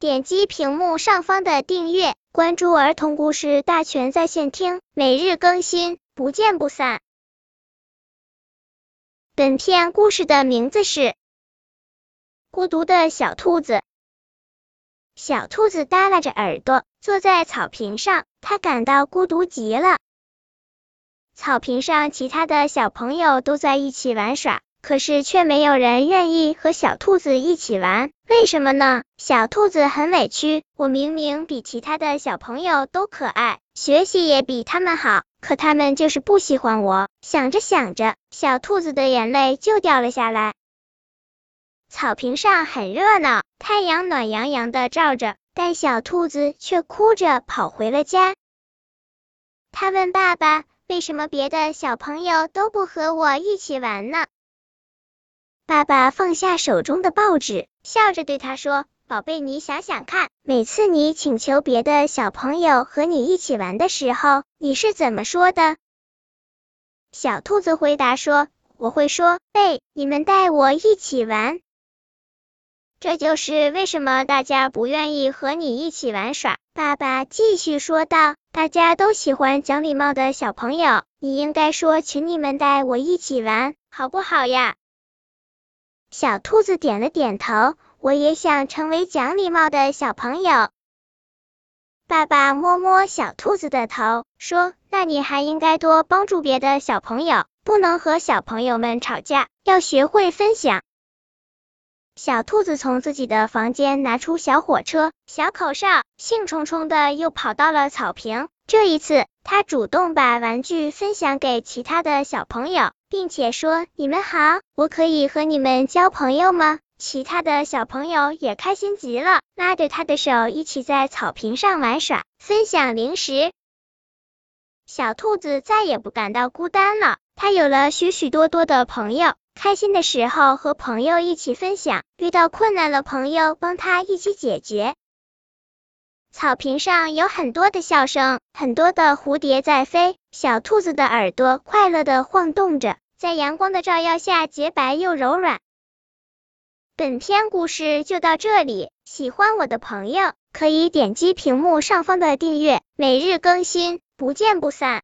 点击屏幕上方的订阅，关注儿童故事大全在线听，每日更新，不见不散。本片故事的名字是《孤独的小兔子》。小兔子耷拉着耳朵坐在草坪上，它感到孤独极了。草坪上，其他的小朋友都在一起玩耍，可是却没有人愿意和小兔子一起玩。为什么呢？小兔子很委屈。我明明比其他的小朋友都可爱，学习也比他们好，可他们就是不喜欢我。想着想着，小兔子的眼泪就掉了下来。草坪上很热闹，太阳暖洋洋的照着，但小兔子却哭着跑回了家。他问爸爸。为什么别的小朋友都不和我一起玩呢？爸爸放下手中的报纸，笑着对他说：“宝贝，你想想看，每次你请求别的小朋友和你一起玩的时候，你是怎么说的？”小兔子回答说：“我会说，哎，你们带我一起玩。”这就是为什么大家不愿意和你一起玩耍。爸爸继续说道：“大家都喜欢讲礼貌的小朋友，你应该说，请你们带我一起玩，好不好呀？”小兔子点了点头，我也想成为讲礼貌的小朋友。爸爸摸摸小兔子的头，说：“那你还应该多帮助别的小朋友，不能和小朋友们吵架，要学会分享。”小兔子从自己的房间拿出小火车、小口哨，兴冲冲的又跑到了草坪。这一次，它主动把玩具分享给其他的小朋友，并且说：“你们好，我可以和你们交朋友吗？”其他的小朋友也开心极了，拉着他的手一起在草坪上玩耍，分享零食。小兔子再也不感到孤单了，它有了许许多多的朋友。开心的时候和朋友一起分享，遇到困难了朋友帮他一起解决。草坪上有很多的笑声，很多的蝴蝶在飞，小兔子的耳朵快乐的晃动着，在阳光的照耀下洁白又柔软。本篇故事就到这里，喜欢我的朋友可以点击屏幕上方的订阅，每日更新，不见不散。